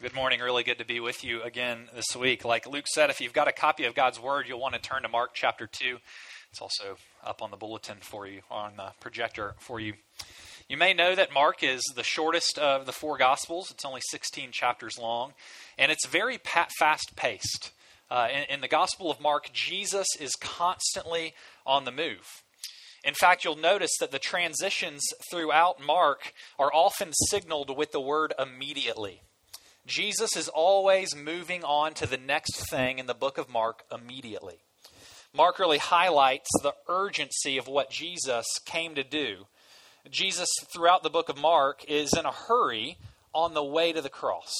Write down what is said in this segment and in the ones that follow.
Good morning. Really good to be with you again this week. Like Luke said, if you've got a copy of God's Word, you'll want to turn to Mark chapter 2. It's also up on the bulletin for you, on the projector for you. You may know that Mark is the shortest of the four Gospels. It's only 16 chapters long, and it's very fast paced. Uh, in, in the Gospel of Mark, Jesus is constantly on the move. In fact, you'll notice that the transitions throughout Mark are often signaled with the word immediately. Jesus is always moving on to the next thing in the book of Mark immediately. Mark really highlights the urgency of what Jesus came to do. Jesus, throughout the book of Mark, is in a hurry on the way to the cross.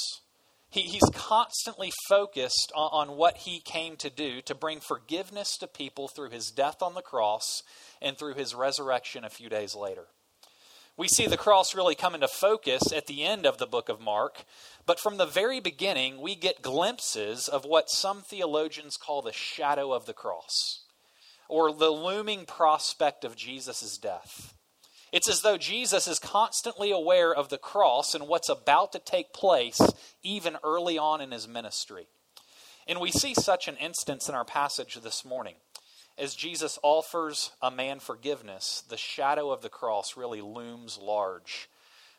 He, he's constantly focused on, on what he came to do to bring forgiveness to people through his death on the cross and through his resurrection a few days later. We see the cross really come into focus at the end of the book of Mark, but from the very beginning, we get glimpses of what some theologians call the shadow of the cross, or the looming prospect of Jesus' death. It's as though Jesus is constantly aware of the cross and what's about to take place even early on in his ministry. And we see such an instance in our passage this morning as Jesus offers a man forgiveness, the shadow of the cross really looms large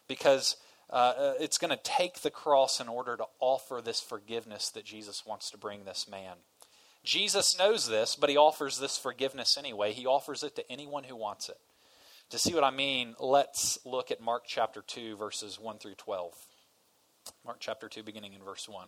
because uh, uh it's going to take the cross in order to offer this forgiveness that Jesus wants to bring this man. Jesus knows this, but he offers this forgiveness anyway. He offers it to anyone who wants it. To see what I mean, let's look at Mark chapter 2, verses 1 through 12. Mark chapter 2, beginning in verse 1.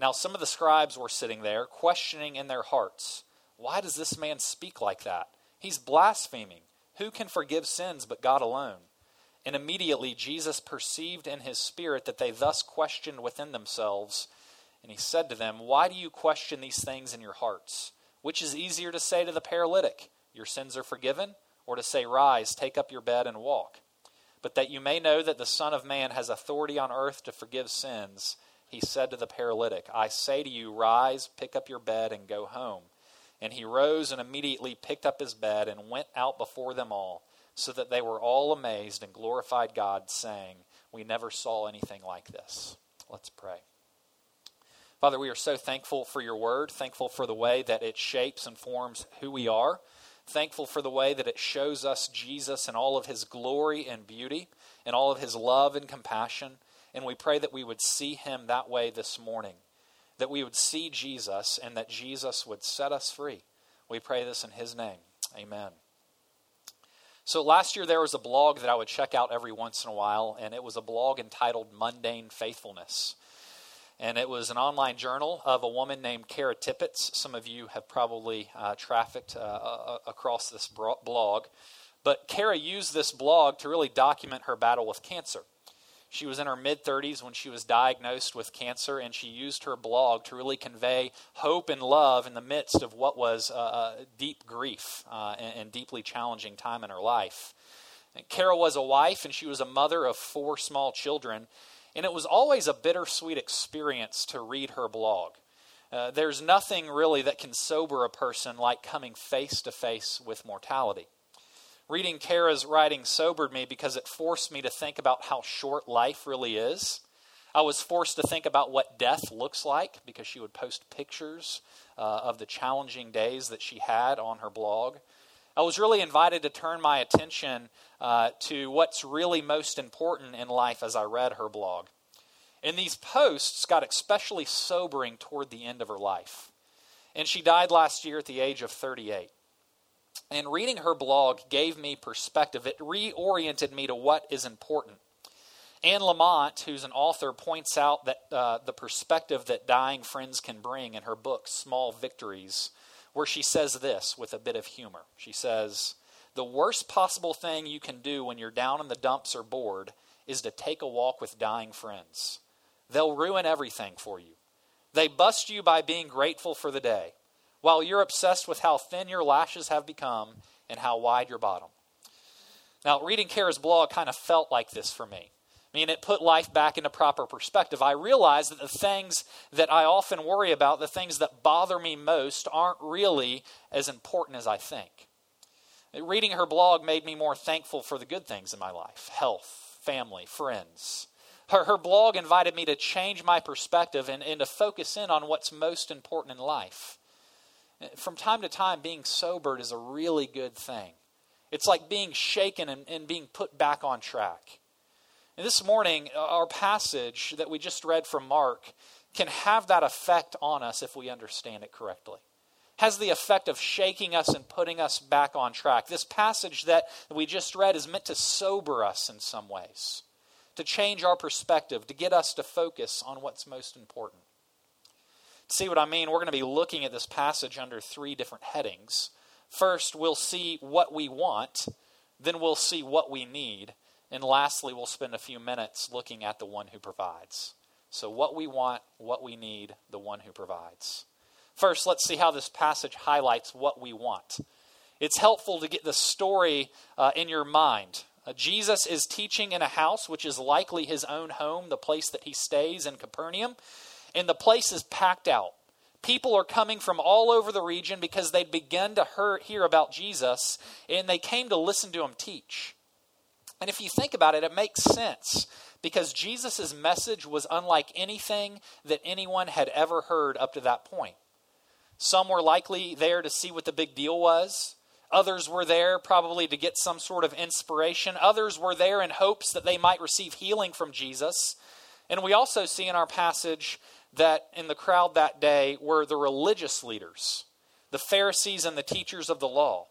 Now, some of the scribes were sitting there, questioning in their hearts, Why does this man speak like that? He's blaspheming. Who can forgive sins but God alone? And immediately Jesus perceived in his spirit that they thus questioned within themselves. And he said to them, Why do you question these things in your hearts? Which is easier to say to the paralytic, Your sins are forgiven? Or to say, Rise, take up your bed and walk? But that you may know that the Son of Man has authority on earth to forgive sins he said to the paralytic, I say to you, rise, pick up your bed, and go home. And he rose and immediately picked up his bed and went out before them all, so that they were all amazed and glorified God, saying, We never saw anything like this. Let's pray. Father, we are so thankful for your word, thankful for the way that it shapes and forms who we are, thankful for the way that it shows us Jesus in all of his glory and beauty, and all of his love and compassion. And we pray that we would see him that way this morning, that we would see Jesus and that Jesus would set us free. We pray this in his name. Amen. So last year there was a blog that I would check out every once in a while, and it was a blog entitled Mundane Faithfulness. And it was an online journal of a woman named Kara Tippett. Some of you have probably uh, trafficked uh, across this blog. But Kara used this blog to really document her battle with cancer. She was in her mid 30s when she was diagnosed with cancer, and she used her blog to really convey hope and love in the midst of what was a, deep grief uh, and, and, deeply challenging time in her life. And Kara was a wife, and she was a mother of four small children, and it was always a bittersweet experience to read her blog. Uh, there's nothing really that can sober a person like coming face to face with mortality. Reading Kara's writing sobered me because it forced me to think about how short life really is. I was forced to think about what death looks like because she would post pictures uh, of the challenging days that she had on her blog. I was really invited to turn my attention uh, to what's really most important in life as I read her blog. And these posts got especially sobering toward the end of her life. And she died last year at the age of 38. And reading her blog gave me perspective. It reoriented me to what is important. Anne Lamott, who's an author, points out that uh, the perspective that dying friends can bring in her book, Small Victories, where she says this with a bit of humor. She says, The worst possible thing you can do when you're down in the dumps or bored is to take a walk with dying friends. they'll ruin everything for you. They bust you by being grateful for the day, while you're obsessed with how thin your lashes have become and how wide your bottom. Now, reading Kara's blog kind of felt like this for me. I mean, it put life back into proper perspective. I realized that the things that I often worry about, the things that bother me most, aren't really as important as I think. Reading her blog made me more thankful for the good things in my life health, family, friends. Her, her blog invited me to change my perspective and, and to focus in on what's most important in life. From time to time, being sobered is a really good thing. It's like being shaken and, and being put back on track. And this morning, uh, our passage that we just read from Mark can have that effect on us if we understand it correctly. Has the effect of shaking us and putting us back on track. This passage that we just read is meant to sober us in some ways, to change our perspective, to get us to focus on what's most important. See what I mean? We're going to be looking at this passage under three different headings. First, we'll see what we want, then, we'll see what we need, and lastly, we'll spend a few minutes looking at the one who provides. So, what we want, what we need, the one who provides. First, let's see how this passage highlights what we want. It's helpful to get the story uh, in your mind. Uh, Jesus is teaching in a house which is likely his own home, the place that he stays in Capernaum, and the place is packed out. People are coming from all over the region because they'd begun to hear about Jesus and they came to listen to him teach. And if you think about it, it makes sense because Jesus' message was unlike anything that anyone had ever heard up to that point. Some were likely there to see what the big deal was. Others were there probably to get some sort of inspiration. Others were there in hopes that they might receive healing from Jesus. And we also see in our passage that in the crowd that day were the religious leaders, the Pharisees and the teachers of the law.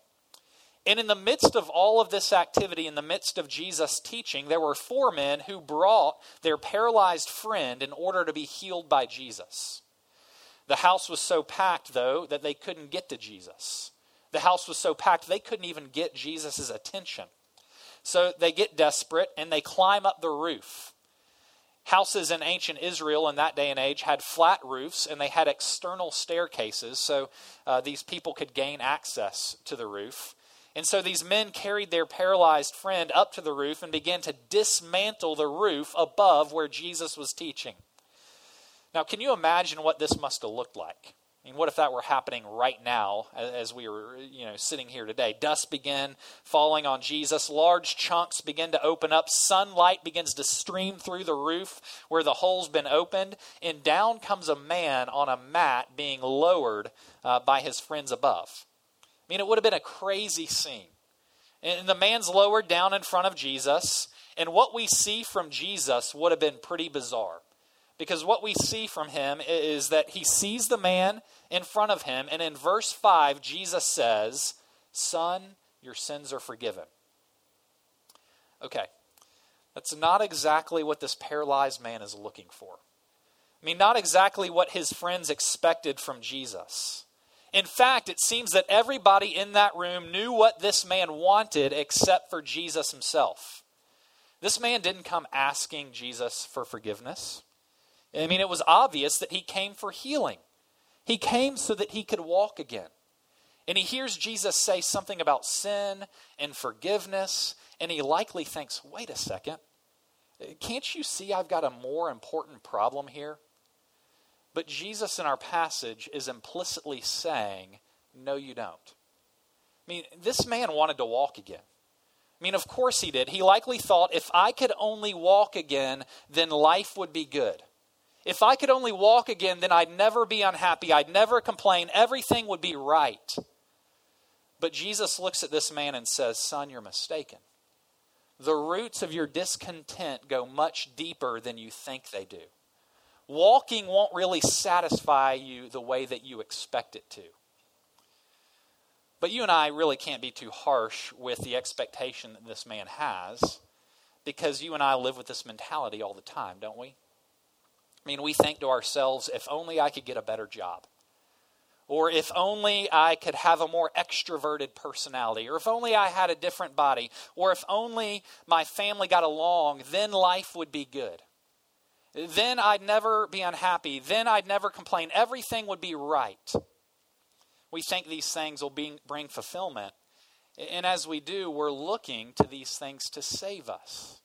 And in the midst of all of this activity, in the midst of Jesus' teaching, there were four men who brought their paralyzed friend in order to be healed by Jesus. The house was so packed, though, that they couldn't get to Jesus. The house was so packed, they couldn't even get Jesus' attention. So they get desperate and they climb up the roof. Houses in ancient Israel in that day and age had flat roofs and they had external staircases so uh, these people could gain access to the roof. And so these men carried their paralyzed friend up to the roof and began to dismantle the roof above where Jesus was teaching. Now, can you imagine what this must have looked like? I mean, what if that were happening right now as we were, you know, sitting here today? Dust began falling on Jesus. Large chunks begin to open up. Sunlight begins to stream through the roof where the hole's been opened. And down comes a man on a mat being lowered uh, by his friends above. I mean, it would have been a crazy scene. And the man's lowered down in front of Jesus, and what we see from Jesus would have been pretty bizarre. Because what we see from him is that he sees the man in front of him, and in verse 5, Jesus says, Son, your sins are forgiven. Okay, that's not exactly what this paralyzed man is looking for. I mean, not exactly what his friends expected from Jesus. In fact, it seems that everybody in that room knew what this man wanted except for Jesus himself. This man didn't come asking Jesus for forgiveness. I mean, it was obvious that he came for healing. He came so that he could walk again. And he hears Jesus say something about sin and forgiveness, and he likely thinks, wait a second, can't you see I've got a more important problem here? But Jesus in our passage is implicitly saying, No, you don't. I mean, this man wanted to walk again. I mean, of course he did. He likely thought, if I could only walk again, then life would be good. If I could only walk again, then I'd never be unhappy. I'd never complain. Everything would be right. But Jesus looks at this man and says, Son, you're mistaken. The roots of your discontent go much deeper than you think they do walking won't really satisfy you the way that you expect it to. But you and I really can't be too harsh with the expectation that this man has because you and I live with this mentality all the time, don't we? I mean, we think to ourselves, if only I could get a better job. Or if only I could have a more extroverted personality. Or if only I had a different body. Or if only my family got along, then life would be good. then I'd never be unhappy. Then I'd never complain. Everything would be right. We think these things will bring fulfillment. And as we do, we're looking to these things to save us.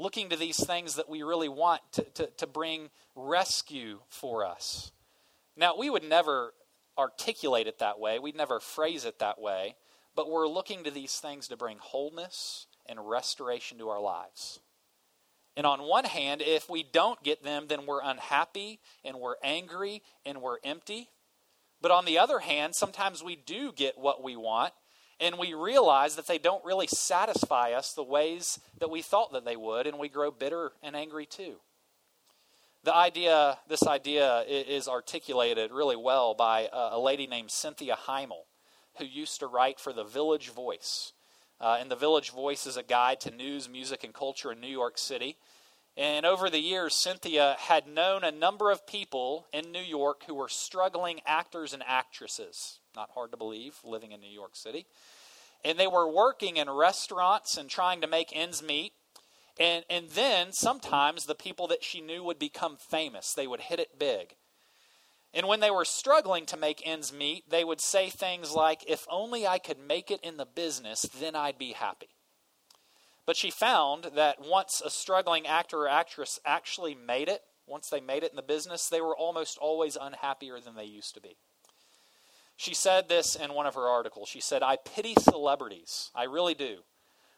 Looking to these things that we really want to, to, to bring rescue for us. Now, we would never articulate it that way, we'd never phrase it that way, but we're looking to these things to bring wholeness and restoration to our lives. And on one hand, if we don't get them, then we're unhappy and we're angry and we're empty. But on the other hand, sometimes we do get what we want and we realize that they don't really satisfy us the ways that we thought that they would, and we grow bitter and angry too. The idea, this idea is articulated really well by a lady named Cynthia Heimel, who used to write for the Village Voice. Uh, and the Village Voice is a guide to news, music, and culture in New York City. And over the years, Cynthia had known a number of people in New York who were struggling actors and actresses. Not hard to believe, living in New York City. And they were working in restaurants and trying to make ends meet. And, and then sometimes the people that she knew would become famous, they would hit it big. And when they were struggling to make ends meet, they would say things like, If only I could make it in the business, then I'd be happy. But she found that once a struggling actor or actress actually made it, once they made it in the business, they were almost always unhappier than they used to be. She said this in one of her articles. She said, I pity celebrities. I really do.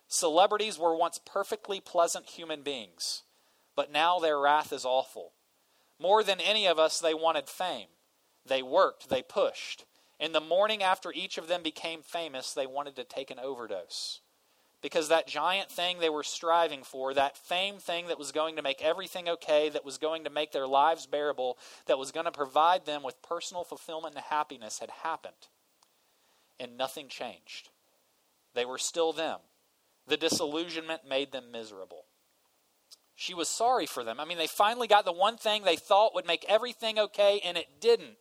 Celebrities were once perfectly pleasant human beings, but now their wrath is awful. More than any of us, they wanted fame. They worked, they pushed. In the morning after each of them became famous, they wanted to take an overdose because that giant thing they were striving for, that fame thing that was going to make everything okay, that was going to make their lives bearable, that was going to provide them with personal fulfillment and happiness, had happened. And nothing changed. They were still them. The disillusionment made them miserable. She was sorry for them. I mean, they finally got the one thing they thought would make everything okay, and it didn't.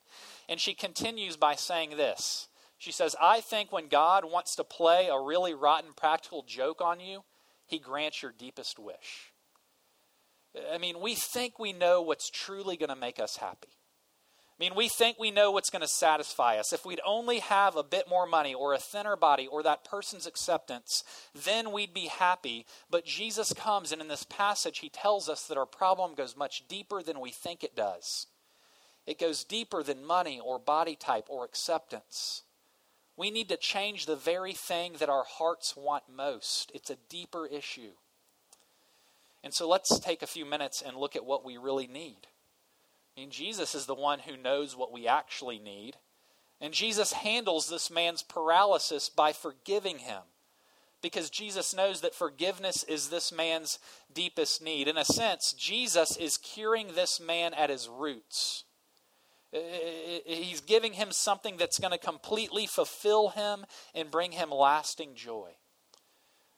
And she continues by saying this she says, I think when God wants to play a really rotten practical joke on you, he grants your deepest wish. I mean, we think we know what's truly going to make us happy. I mean, we think we know what's going to satisfy us. If we'd only have a bit more money or a thinner body or that person's acceptance, then we'd be happy. But Jesus comes, and in this passage, he tells us that our problem goes much deeper than we think it does. It goes deeper than money or body type or acceptance. We need to change the very thing that our hearts want most. It's a deeper issue. And so let's take a few minutes and look at what we really need. I mean, Jesus is the one who knows what we actually need. And Jesus handles this man's paralysis by forgiving him. Because Jesus knows that forgiveness is this man's deepest need. In a sense, Jesus is curing this man at his roots. He's giving him something that's going to completely fulfill him and bring him lasting joy.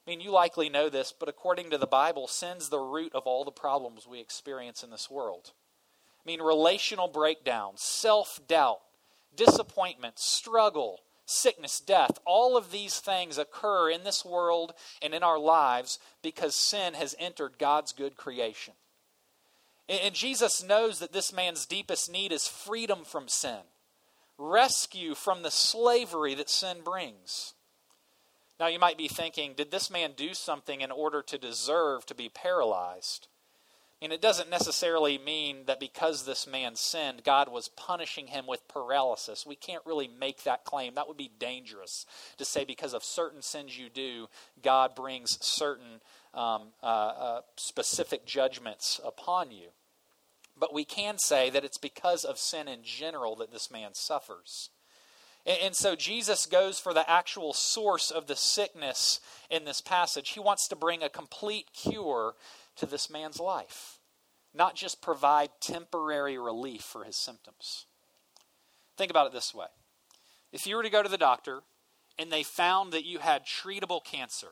I mean, you likely know this, but according to the Bible, sin's the root of all the problems we experience in this world. I mean, relational breakdown, self doubt, disappointment, struggle, sickness, death, all of these things occur in this world and in our lives because sin has entered God's good creation. And Jesus knows that this man's deepest need is freedom from sin, rescue from the slavery that sin brings. Now, you might be thinking, did this man do something in order to deserve to be paralyzed? And it doesn't necessarily mean that because this man sinned, God was punishing him with paralysis. We can't really make that claim. That would be dangerous to say because of certain sins you do, God brings certain um, uh, uh, specific judgments upon you. But we can say that it's because of sin in general that this man suffers. And, and so Jesus goes for the actual source of the sickness in this passage. He wants to bring a complete cure to this man's life, not just provide temporary relief for his symptoms. Think about it this way if you were to go to the doctor and they found that you had treatable cancer,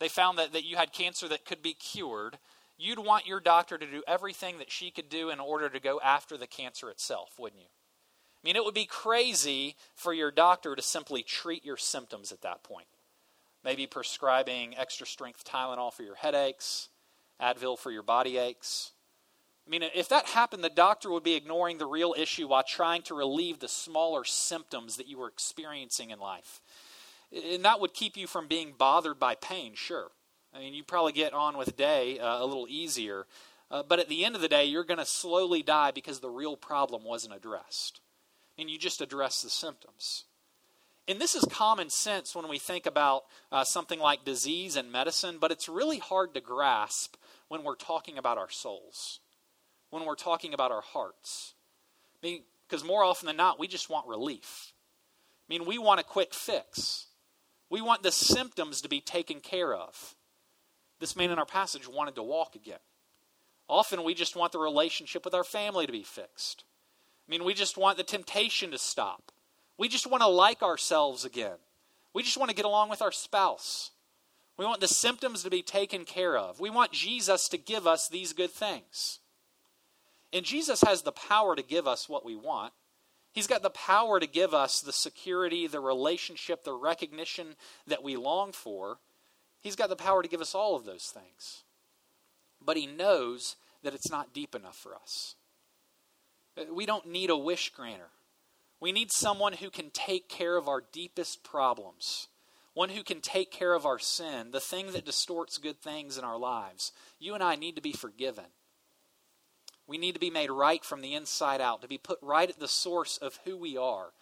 they found that, that you had cancer that could be cured, you'd want your doctor to do everything that she could do in order to go after the cancer itself, wouldn't you? I mean, it would be crazy for your doctor to simply treat your symptoms at that point. Maybe prescribing extra strength Tylenol for your headaches, Advil for your body aches. I mean, if that happened, the doctor would be ignoring the real issue while trying to relieve the smaller symptoms that you were experiencing in life. And that would keep you from being bothered by pain, sure. I mean, you probably get on with day uh, a little easier. Uh, but at the end of the day, you're going to slowly die because the real problem wasn't addressed. And you just address the symptoms. And this is common sense when we think about uh, something like disease and medicine, but it's really hard to grasp when we're talking about our souls when we're talking about our hearts. Because more often than not, we just want relief. I mean, we want a quick fix. We want the symptoms to be taken care of. This man in our passage wanted to walk again. Often we just want the relationship with our family to be fixed. I mean, we just want the temptation to stop. We just want to like ourselves again. We just want to get along with our spouse. We want the symptoms to be taken care of. We want Jesus to give us these good things. And Jesus has the power to give us what we want. He's got the power to give us the security, the relationship, the recognition that we long for. He's got the power to give us all of those things. But He knows that it's not deep enough for us. We don't need a wish granter. We need someone who can take care of our deepest problems, one who can take care of our sin, the thing that distorts good things in our lives. You and I need to be forgiven. We need to be made right from the inside out, to be put right at the source of who we are.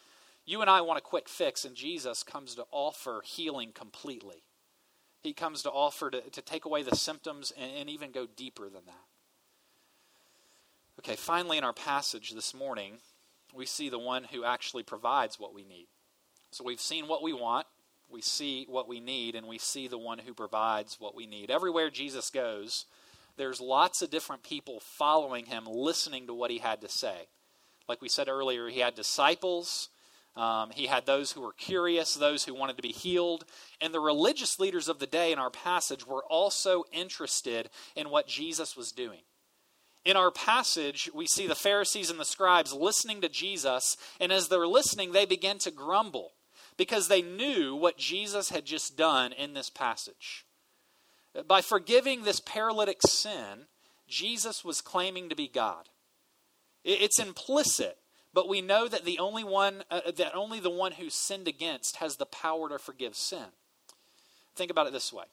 You and I want a quick fix, and Jesus comes to offer healing completely. He comes to offer to, to take away the symptoms and, and even go deeper than that. Okay, finally, in our passage this morning, we see the one who actually provides what we need. So we've seen what we want, we see what we need, and we see the one who provides what we need. Everywhere Jesus goes, there's lots of different people following him, listening to what he had to say. Like we said earlier, he had disciples. Um, he had those who were curious, those who wanted to be healed. And the religious leaders of the day in our passage were also interested in what Jesus was doing. In our passage, we see the Pharisees and the scribes listening to Jesus, and as they're listening, they begin to grumble because they knew what Jesus had just done in this passage. By forgiving this paralytic sin, Jesus was claiming to be God. It's implicit, but we know that the only one uh, that only the one who sinned against has the power to forgive sin. Think about it this way.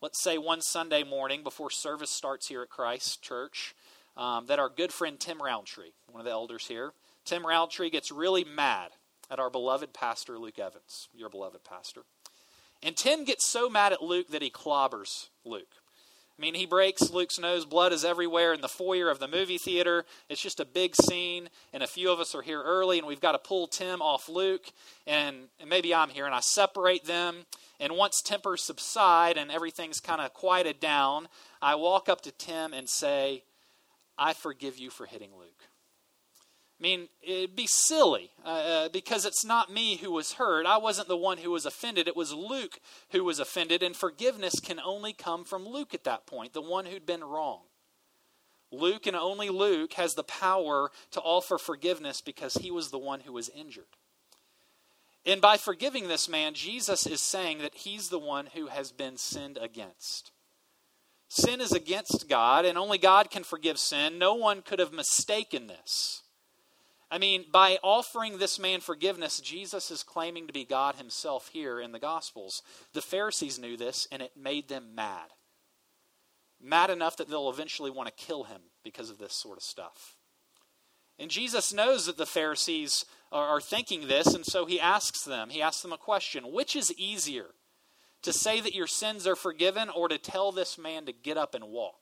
Let's say one Sunday morning before service starts here at Christ Church, um, that our good friend Tim Roundtree, one of the elders here, Tim Roundtree gets really mad at our beloved pastor Luke Evans, your beloved pastor. And Tim gets so mad at Luke that he clobbers Luke. I mean, he breaks Luke's nose. Blood is everywhere in the foyer of the movie theater. It's just a big scene, and a few of us are here early, and we've got to pull Tim off Luke, and, and maybe I'm here, and I separate them. And once tempers subside and everything's kind of quieted down, I walk up to Tim and say, I forgive you for hitting Luke. I mean, it'd be silly uh, uh, because it's not me who was hurt. I wasn't the one who was offended. It was Luke who was offended, and forgiveness can only come from Luke at that point, the one who'd been wrong. Luke and only Luke has the power to offer forgiveness because he was the one who was injured. And by forgiving this man, Jesus is saying that he's the one who has been sinned against. Sin is against God, and only God can forgive sin. No one could have mistaken this. I mean, by offering this man forgiveness, Jesus is claiming to be God himself here in the Gospels. The Pharisees knew this, and it made them mad. Mad enough that they'll eventually want to kill him because of this sort of stuff. And Jesus knows that the Pharisees are, thinking this, and so he asks them, he asks them a question Which is easier, to say that your sins are forgiven, or to tell this man to get up and walk?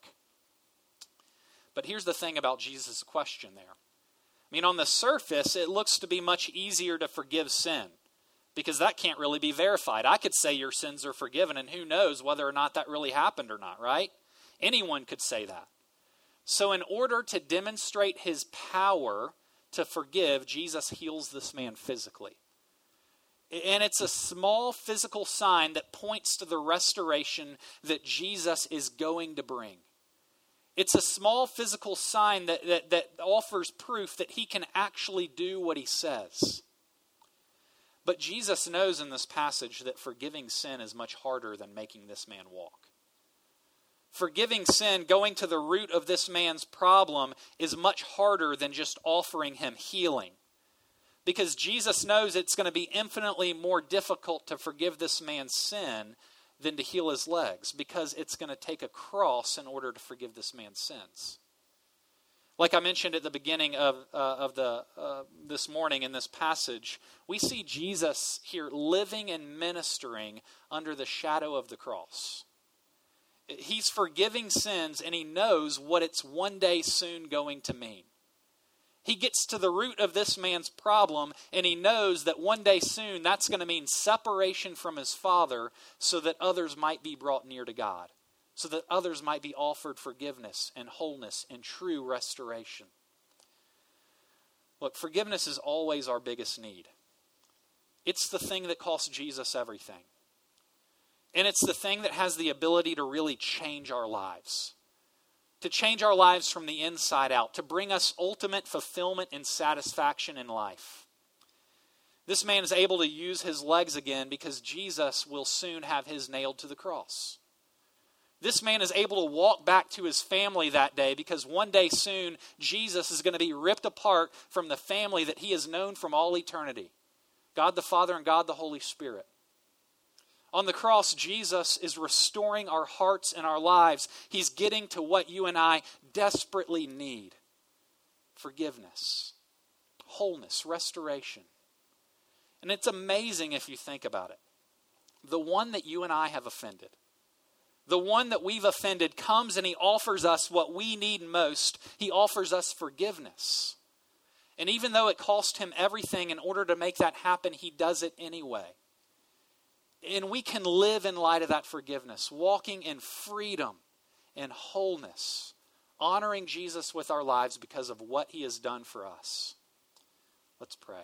But here's the thing about Jesus' question there I mean, on the surface, it looks to be much easier to forgive sin because that can't really be verified. I could say your sins are forgiven, and who knows whether or not that really happened or not, right? Anyone could say that. So, in order to demonstrate his power to forgive, Jesus heals this man physically. And it's a small physical sign that points to the restoration that Jesus is going to bring. It's a small physical sign that, that, that offers proof that he can actually do what he says. But Jesus knows in this passage that forgiving sin is much harder than making this man walk. Forgiving sin, going to the root of this man's problem, is much harder than just offering him healing. Because Jesus knows it's going to be infinitely more difficult to forgive this man's sin than to heal his legs, because it's going to take a cross in order to forgive this man's sins. Like I mentioned at the beginning of, uh, of the, uh, this morning in this passage, we see Jesus here living and ministering under the shadow of the cross. He's forgiving sins and he knows what it's one day soon going to mean. He gets to the root of this man's problem and he knows that one day soon that's going to mean separation from his father so that others might be brought near to God, so that others might be offered forgiveness and wholeness and true restoration. Look, forgiveness is always our biggest need. It's the thing that costs Jesus everything. And it's the thing that has the ability to really change our lives, to change our lives from the inside out, to bring us ultimate fulfillment and satisfaction in life. This man is able to use his legs again because Jesus will soon have his nailed to the cross. This man is able to walk back to his family that day because one day soon Jesus is going to be ripped apart from the family that he has known from all eternity God the Father and God the Holy Spirit. On the cross, Jesus is restoring our hearts and our lives. He's getting to what you and I desperately need forgiveness, wholeness, restoration. And it's amazing if you think about it. The one that you and I have offended, the one that we've offended, comes and he offers us what we need most. He offers us forgiveness. And even though it cost him everything in order to make that happen, he does it anyway. And we can live in light of that forgiveness, walking in freedom and wholeness, honoring Jesus with our lives because of what he has done for us. Let's pray.